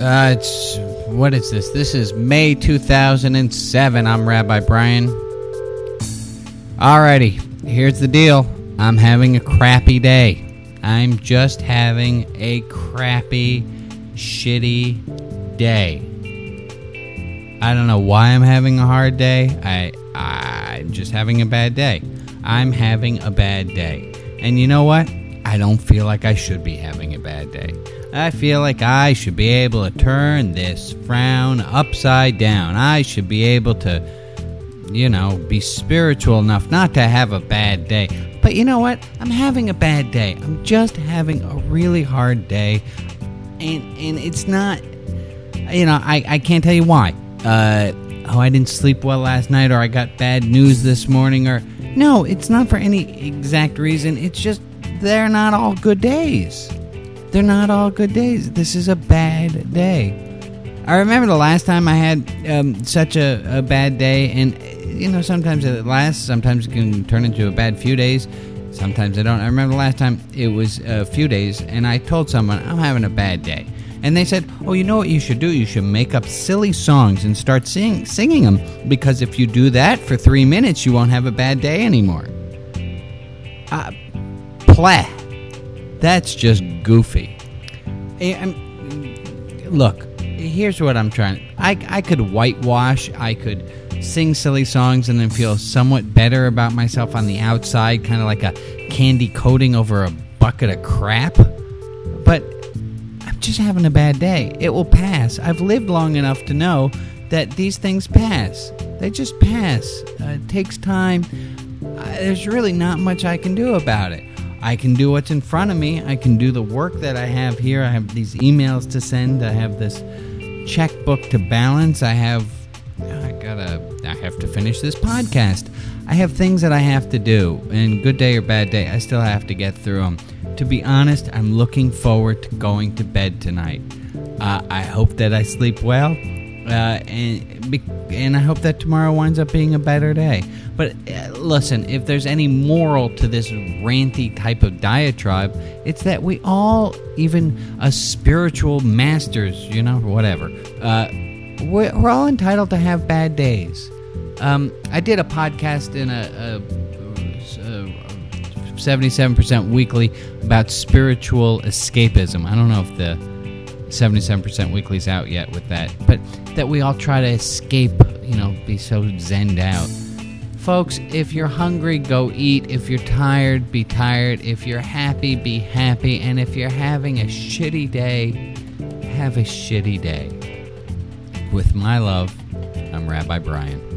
Uh, it's what is this? This is May 2007. I'm Rabbi Brian. Alrighty, here's the deal. I'm having a crappy day. I'm just having a crappy, shitty day. I don't know why I'm having a hard day. I I'm just having a bad day. I'm having a bad day. And you know what? I don't feel like I should be having a bad day. I feel like I should be able to turn this frown upside down. I should be able to, you know, be spiritual enough not to have a bad day. But you know what? I'm having a bad day. I'm just having a really hard day. And and it's not you know, I, I can't tell you why. Uh, oh, I didn't sleep well last night, or I got bad news this morning, or no, it's not for any exact reason. It's just they're not all good days. They're not all good days. This is a bad day. I remember the last time I had um, such a, a bad day, and you know, sometimes it lasts, sometimes it can turn into a bad few days, sometimes I don't. I remember the last time it was a few days, and I told someone, I'm having a bad day. And they said, Oh, you know what you should do? You should make up silly songs and start sing- singing them, because if you do that for three minutes, you won't have a bad day anymore. Uh, plah. That's just goofy. Eh, I'm- look, here's what I'm trying. I I could whitewash. I could sing silly songs and then feel somewhat better about myself on the outside, kind of like a candy coating over a bucket of crap. But I'm just having a bad day. It will pass. I've lived long enough to know that these things pass. They just pass. Uh, it takes time. Uh, there's really not much I can do about it. I can do what's in front of me. I can do the work that I have here. I have these emails to send. I have this checkbook to balance. I have I gotta I have to finish this podcast. I have things that I have to do. And good day or bad day, I still have to get through them. To be honest, I'm looking forward to going to bed tonight. Uh, I hope that I sleep well, uh, and and I hope that tomorrow winds up being a better day. But uh, listen, if there's any moral to this ranty type of diatribe, it's that we all, even us spiritual masters, you know, whatever, uh, we're, we're all entitled to have bad days. Um, I did a podcast in a, a, a 77% weekly about spiritual escapism. I don't know if the 77% weekly's out yet with that, but that we all try to escape, you know, be so zenned out. Folks, if you're hungry, go eat. If you're tired, be tired. If you're happy, be happy. And if you're having a shitty day, have a shitty day. With my love, I'm Rabbi Brian.